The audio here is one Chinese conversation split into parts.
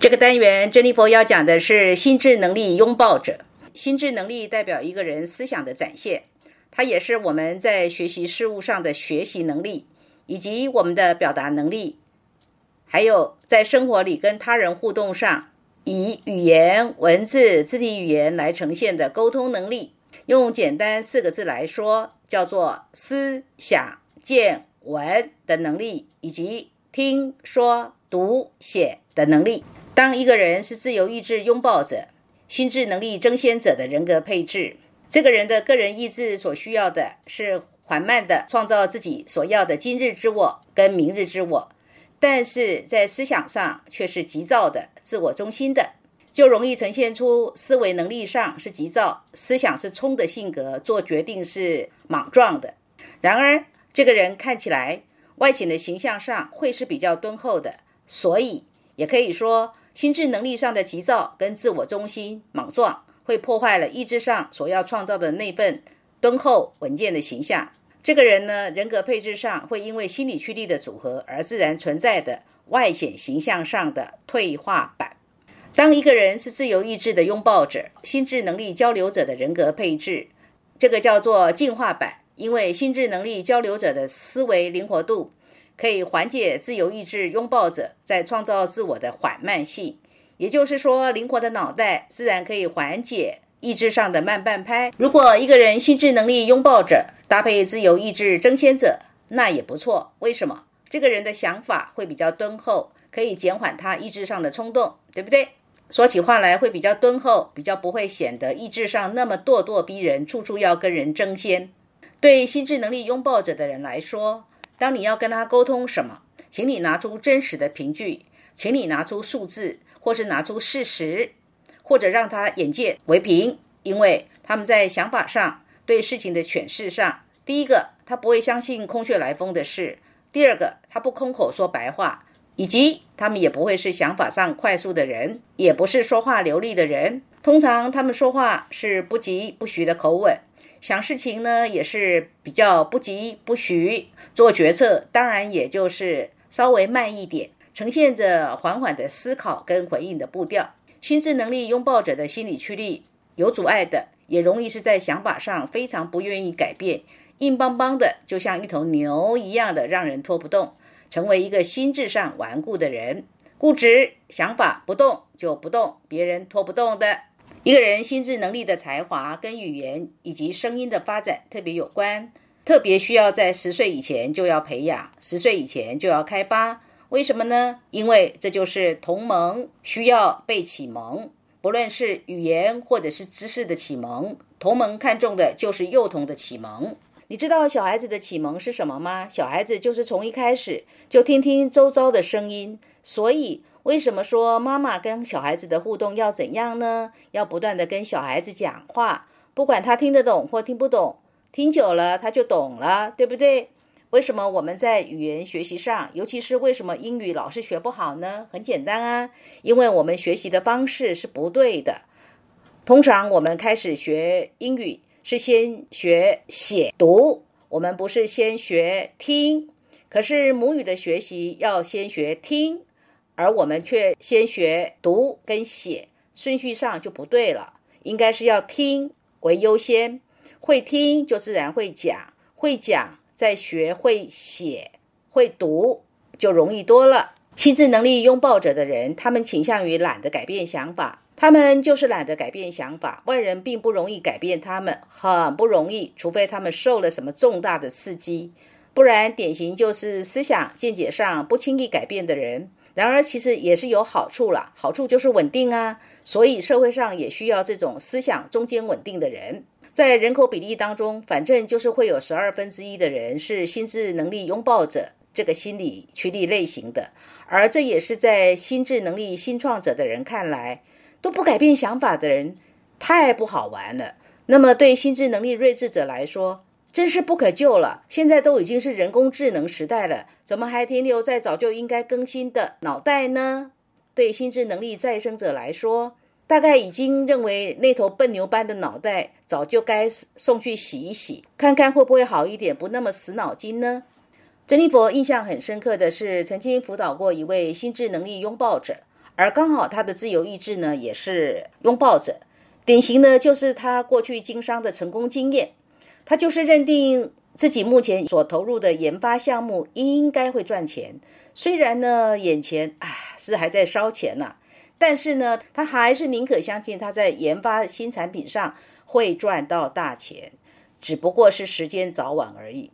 这个单元，珍妮佛要讲的是心智能力拥抱者。心智能力代表一个人思想的展现，它也是我们在学习事物上的学习能力，以及我们的表达能力，还有在生活里跟他人互动上，以语言、文字、肢体语言来呈现的沟通能力。用简单四个字来说，叫做思想、见、闻的能力，以及听说、读写的能力。当一个人是自由意志拥抱者、心智能力争先者的人格配置，这个人的个人意志所需要的是缓慢的创造自己所要的今日之我跟明日之我，但是在思想上却是急躁的、自我中心的，就容易呈现出思维能力上是急躁、思想是冲的性格，做决定是莽撞的。然而，这个人看起来外显的形象上会是比较敦厚的，所以也可以说。心智能力上的急躁跟自我中心、莽撞，会破坏了意志上所要创造的那份敦厚稳健的形象。这个人呢，人格配置上会因为心理驱力的组合而自然存在的外显形象上的退化版。当一个人是自由意志的拥抱者、心智能力交流者的人格配置，这个叫做进化版，因为心智能力交流者的思维灵活度。可以缓解自由意志拥抱者在创造自我的缓慢性，也就是说，灵活的脑袋自然可以缓解意志上的慢半拍。如果一个人心智能力拥抱者搭配自由意志争先者，那也不错。为什么？这个人的想法会比较敦厚，可以减缓他意志上的冲动，对不对？说起话来会比较敦厚，比较不会显得意志上那么咄咄逼人，处处要跟人争先。对心智能力拥抱者的人来说。当你要跟他沟通什么，请你拿出真实的凭据，请你拿出数字，或是拿出事实，或者让他眼界为凭，因为他们在想法上对事情的诠释上，第一个他不会相信空穴来风的事，第二个他不空口说白话，以及他们也不会是想法上快速的人，也不是说话流利的人，通常他们说话是不急不徐的口吻。想事情呢，也是比较不急不徐；做决策，当然也就是稍微慢一点，呈现着缓缓的思考跟回应的步调。心智能力拥抱者的心理驱力有阻碍的，也容易是在想法上非常不愿意改变，硬邦邦的，就像一头牛一样的，让人拖不动，成为一个心智上顽固的人，固执，想法不动就不动，别人拖不动的。一个人心智能力的才华跟语言以及声音的发展特别有关，特别需要在十岁以前就要培养，十岁以前就要开发。为什么呢？因为这就是同盟需要被启蒙，不论是语言或者是知识的启蒙，同盟看重的就是幼童的启蒙。你知道小孩子的启蒙是什么吗？小孩子就是从一开始就听听周遭的声音，所以。为什么说妈妈跟小孩子的互动要怎样呢？要不断的跟小孩子讲话，不管他听得懂或听不懂，听久了他就懂了，对不对？为什么我们在语言学习上，尤其是为什么英语老是学不好呢？很简单啊，因为我们学习的方式是不对的。通常我们开始学英语是先学写读，我们不是先学听。可是母语的学习要先学听。而我们却先学读跟写，顺序上就不对了，应该是要听为优先，会听就自然会讲，会讲再学会写会读就容易多了。心智能力拥抱者的人，他们倾向于懒得改变想法，他们就是懒得改变想法，外人并不容易改变他们，很不容易，除非他们受了什么重大的刺激，不然典型就是思想见解上不轻易改变的人。然而，其实也是有好处了，好处就是稳定啊。所以社会上也需要这种思想中间稳定的人。在人口比例当中，反正就是会有十二分之一的人是心智能力拥抱者这个心理驱力类型的，而这也是在心智能力新创者的人看来都不改变想法的人，太不好玩了。那么对心智能力睿智者来说，真是不可救了！现在都已经是人工智能时代了，怎么还停留在早就应该更新的脑袋呢？对心智能力再生者来说，大概已经认为那头笨牛般的脑袋早就该送去洗一洗，看看会不会好一点，不那么死脑筋呢？珍妮佛印象很深刻的是，曾经辅导过一位心智能力拥抱者，而刚好他的自由意志呢，也是拥抱者。典型的就是他过去经商的成功经验，他就是认定自己目前所投入的研发项目应该会赚钱。虽然呢，眼前啊是还在烧钱呢，但是呢，他还是宁可相信他在研发新产品上会赚到大钱，只不过是时间早晚而已。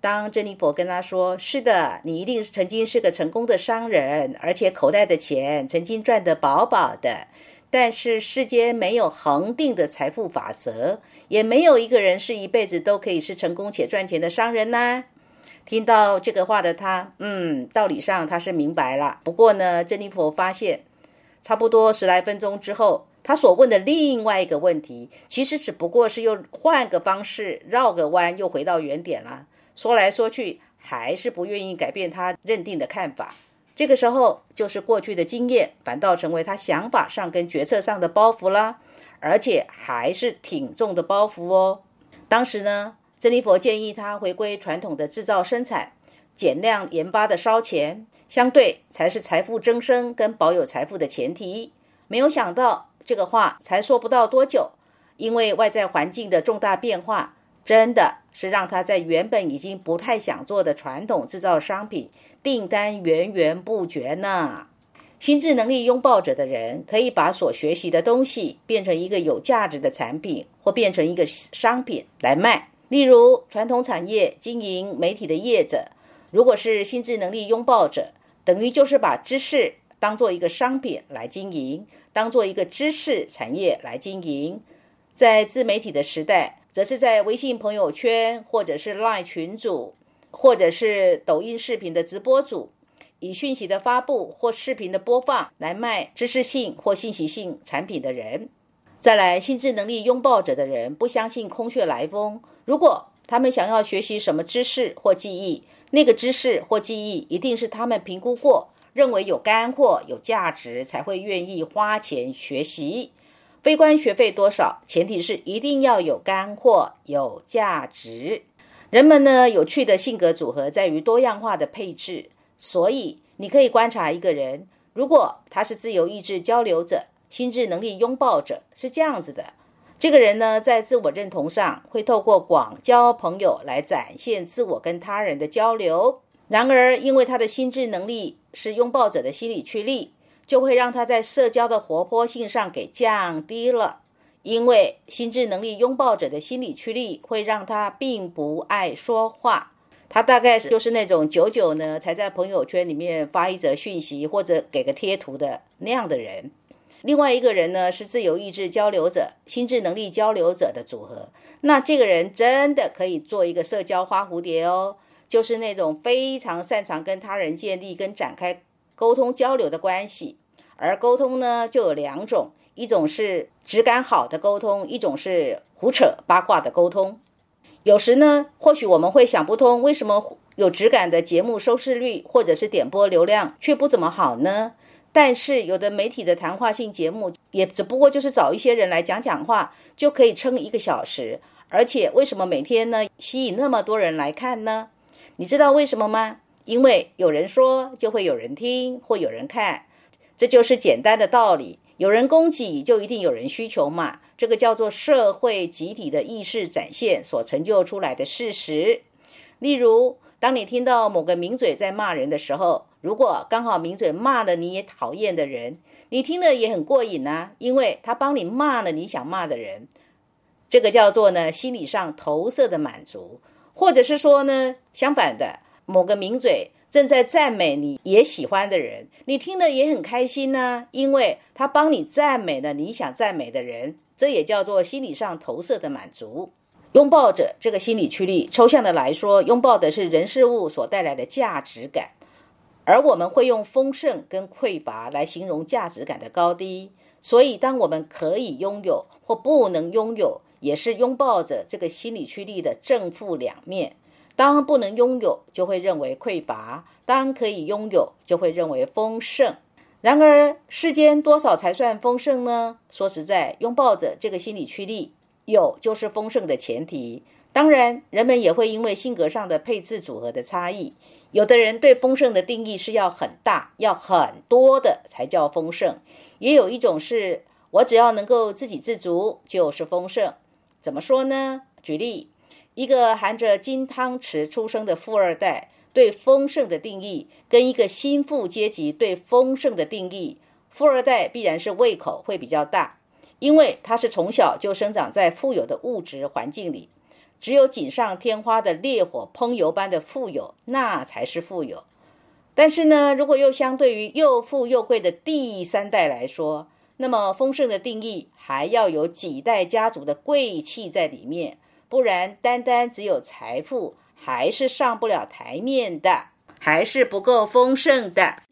当珍妮佛跟他说：“是的，你一定是曾经是个成功的商人，而且口袋的钱曾经赚得饱饱的。但是世间没有恒定的财富法则，也没有一个人是一辈子都可以是成功且赚钱的商人呐。”听到这个话的他，嗯，道理上他是明白了。不过呢，珍妮佛发现，差不多十来分钟之后，他所问的另外一个问题，其实只不过是又换个方式绕个弯，又回到原点了。说来说去，还是不愿意改变他认定的看法。这个时候，就是过去的经验反倒成为他想法上跟决策上的包袱啦，而且还是挺重的包袱哦。当时呢，珍妮佛建议他回归传统的制造生产，减量研发的烧钱，相对才是财富增生跟保有财富的前提。没有想到，这个话才说不到多久，因为外在环境的重大变化。真的是让他在原本已经不太想做的传统制造商品订单源源不绝呢。心智能力拥抱者的人，可以把所学习的东西变成一个有价值的产品，或变成一个商品来卖。例如，传统产业经营媒体的业者，如果是心智能力拥抱者，等于就是把知识当做一个商品来经营，当做一个知识产业来经营。在自媒体的时代。则是在微信朋友圈，或者是 Line 群组，或者是抖音视频的直播组，以讯息的发布或视频的播放来卖知识性或信息性产品的人。再来，心智能力拥抱者的人不相信空穴来风。如果他们想要学习什么知识或记忆，那个知识或记忆一定是他们评估过，认为有干货、有价值，才会愿意花钱学习。非关学费多少，前提是一定要有干货、有价值。人们呢，有趣的性格组合在于多样化的配置。所以，你可以观察一个人，如果他是自由意志交流者、心智能力拥抱者，是这样子的。这个人呢，在自我认同上会透过广交朋友来展现自我跟他人的交流。然而，因为他的心智能力是拥抱者的心理驱力。就会让他在社交的活泼性上给降低了，因为心智能力拥抱者的心理驱力会让他并不爱说话。他大概就是那种久久呢才在朋友圈里面发一则讯息或者给个贴图的那样的人。另外一个人呢是自由意志交流者、心智能力交流者的组合。那这个人真的可以做一个社交花蝴蝶哦，就是那种非常擅长跟他人建立跟展开。沟通交流的关系，而沟通呢就有两种，一种是质感好的沟通，一种是胡扯八卦的沟通。有时呢，或许我们会想不通，为什么有质感的节目收视率或者是点播流量却不怎么好呢？但是有的媒体的谈话性节目，也只不过就是找一些人来讲讲话，就可以撑一个小时，而且为什么每天呢吸引那么多人来看呢？你知道为什么吗？因为有人说，就会有人听或有人看，这就是简单的道理。有人供给，就一定有人需求嘛。这个叫做社会集体的意识展现所成就出来的事实。例如，当你听到某个名嘴在骂人的时候，如果刚好名嘴骂了你也讨厌的人，你听了也很过瘾啊，因为他帮你骂了你想骂的人。这个叫做呢心理上投射的满足，或者是说呢相反的。某个名嘴正在赞美你也喜欢的人，你听了也很开心呢，因为他帮你赞美了你想赞美的人，这也叫做心理上投射的满足。拥抱着这个心理驱力，抽象的来说，拥抱的是人事物所带来的价值感，而我们会用丰盛跟匮乏来形容价值感的高低。所以，当我们可以拥有或不能拥有，也是拥抱着这个心理驱力的正负两面。当不能拥有，就会认为匮乏；当可以拥有，就会认为丰盛。然而，世间多少才算丰盛呢？说实在，拥抱着这个心理驱力，有就是丰盛的前提。当然，人们也会因为性格上的配置组合的差异，有的人对丰盛的定义是要很大、要很多的才叫丰盛；也有一种是我只要能够自给自足就是丰盛。怎么说呢？举例，一个含着金汤匙出生的富二代对丰盛的定义，跟一个新富阶级对丰盛的定义，富二代必然是胃口会比较大，因为他是从小就生长在富有的物质环境里。只有锦上添花的烈火烹油般的富有，那才是富有。但是呢，如果又相对于又富又贵的第三代来说，那么丰盛的定义还要有几代家族的贵气在里面，不然单单只有财富还是上不了台面的，还是不够丰盛的。